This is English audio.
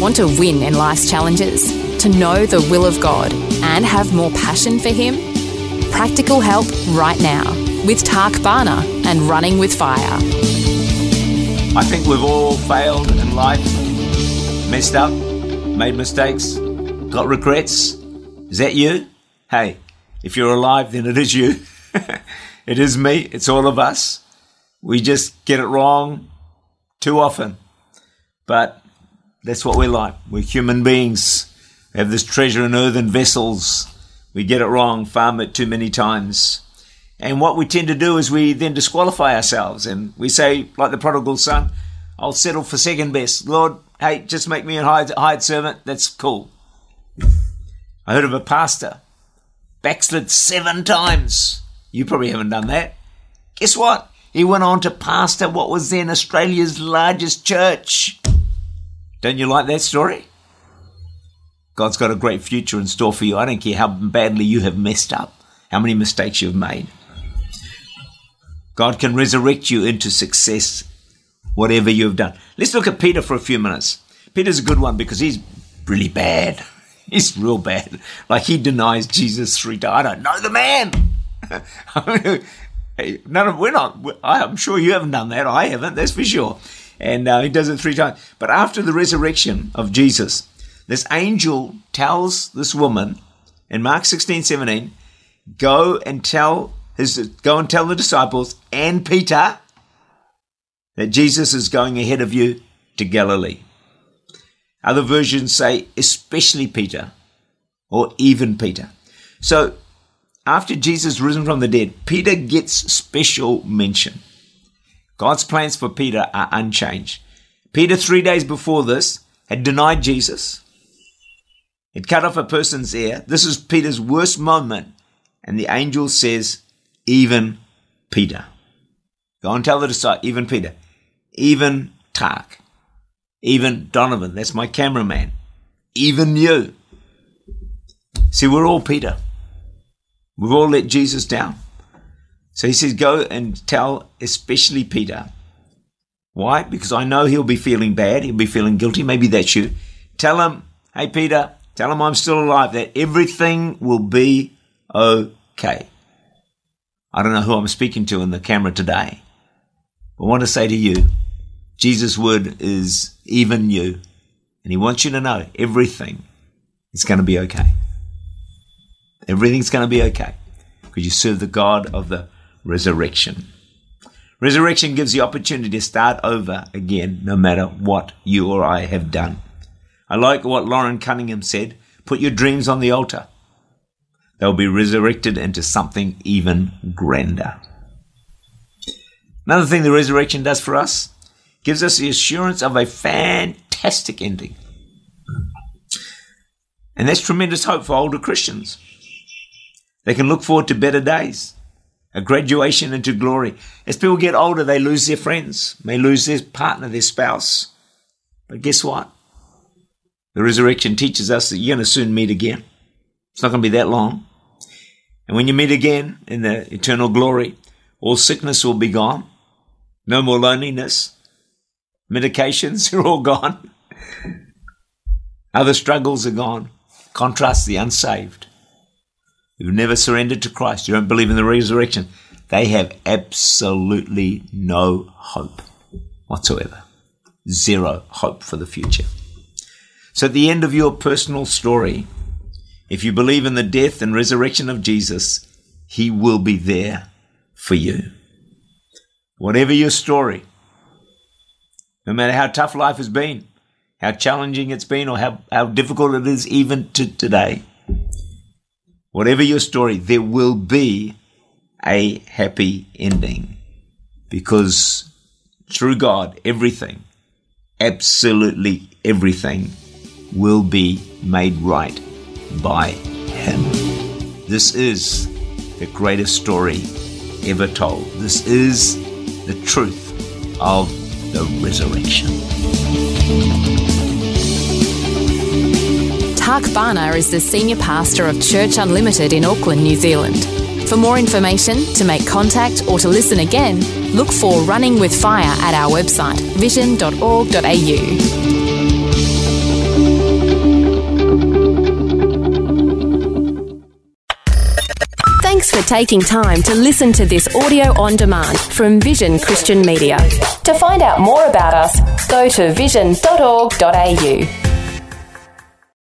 Want to win in life's challenges? To know the will of God and have more passion for Him? Practical help right now with Tak Bhana and Running with Fire. I think we've all failed in life, messed up, made mistakes, got regrets. Is that you? Hey, if you're alive, then it is you. it is me. It's all of us. We just get it wrong too often. But that's what we're like. We're human beings. We have this treasure in earthen vessels. We get it wrong, farm it too many times. And what we tend to do is we then disqualify ourselves and we say, like the prodigal son, I'll settle for second best. Lord, hey, just make me a hired, servant. That's cool. I heard of a pastor backslid seven times. You probably haven't done that. Guess what? He went on to pastor what was then Australia's largest church. Don't you like that story? God's got a great future in store for you. I don't care how badly you have messed up, how many mistakes you've made. God can resurrect you into success, whatever you've done. Let's look at Peter for a few minutes. Peter's a good one because he's really bad. He's real bad. Like he denies Jesus three times. I don't know the man. hey, none of we're not. I'm sure you haven't done that. I haven't. That's for sure and uh, he does it three times. But after the resurrection of Jesus, this angel tells this woman in Mark 16, 17, go and tell his, go and tell the disciples and Peter that Jesus is going ahead of you to Galilee. Other versions say, especially Peter, or even Peter. So, after Jesus risen from the dead, Peter gets special mention. God's plans for Peter are unchanged. Peter, three days before this, had denied Jesus. He'd cut off a person's ear. This is Peter's worst moment. And the angel says, even Peter. Go and tell the disciple, even Peter, even Tak, even Donovan, that's my cameraman, even you. See, we're all Peter. We've all let Jesus down. So he says, Go and tell, especially Peter. Why? Because I know he'll be feeling bad. He'll be feeling guilty. Maybe that's you. Tell him, Hey, Peter, tell him I'm still alive, that everything will be okay. I don't know who I'm speaking to in the camera today. But I want to say to you, Jesus' word is even you. And he wants you to know everything is going to be okay. Everything's going to be okay because you serve the God of the resurrection. Resurrection gives the opportunity to start over again, no matter what you or I have done. I like what Loren Cunningham said put your dreams on the altar. They'll be resurrected into something even grander. Another thing the resurrection does for us gives us the assurance of a fantastic ending. And that's tremendous hope for older Christians. They can look forward to better days a graduation into glory. As people get older, they lose their friends, may lose their partner, their spouse. But guess what? The resurrection teaches us that you're going to soon meet again. It's not going to be that long. And when you meet again in the eternal glory, all sickness will be gone. No more loneliness. Medications are all gone. Other struggles are gone. Contrast the unsaved who've never surrendered to Christ, you don't believe in the resurrection, they have absolutely no hope whatsoever. Zero hope for the future. So at the end of your personal story, if you believe in the death and resurrection of Jesus, he will be there for you. Whatever your story, no matter how tough life has been, how challenging it's been, or how, how difficult it is even to today, whatever your story, there will be a happy ending because through God, everything absolutely everything will be made right by Him. This is the greatest story ever told. This is the truth of the resurrection. Tak Bhana is the senior pastor of Church Unlimited in Auckland, New Zealand. For more information, to make contact, or to listen again, look for Running with Fire at our website, vision.org.au. Thanks for taking time to listen to this audio on demand from Vision Christian Media. To find out more about us, go to vision.org.au.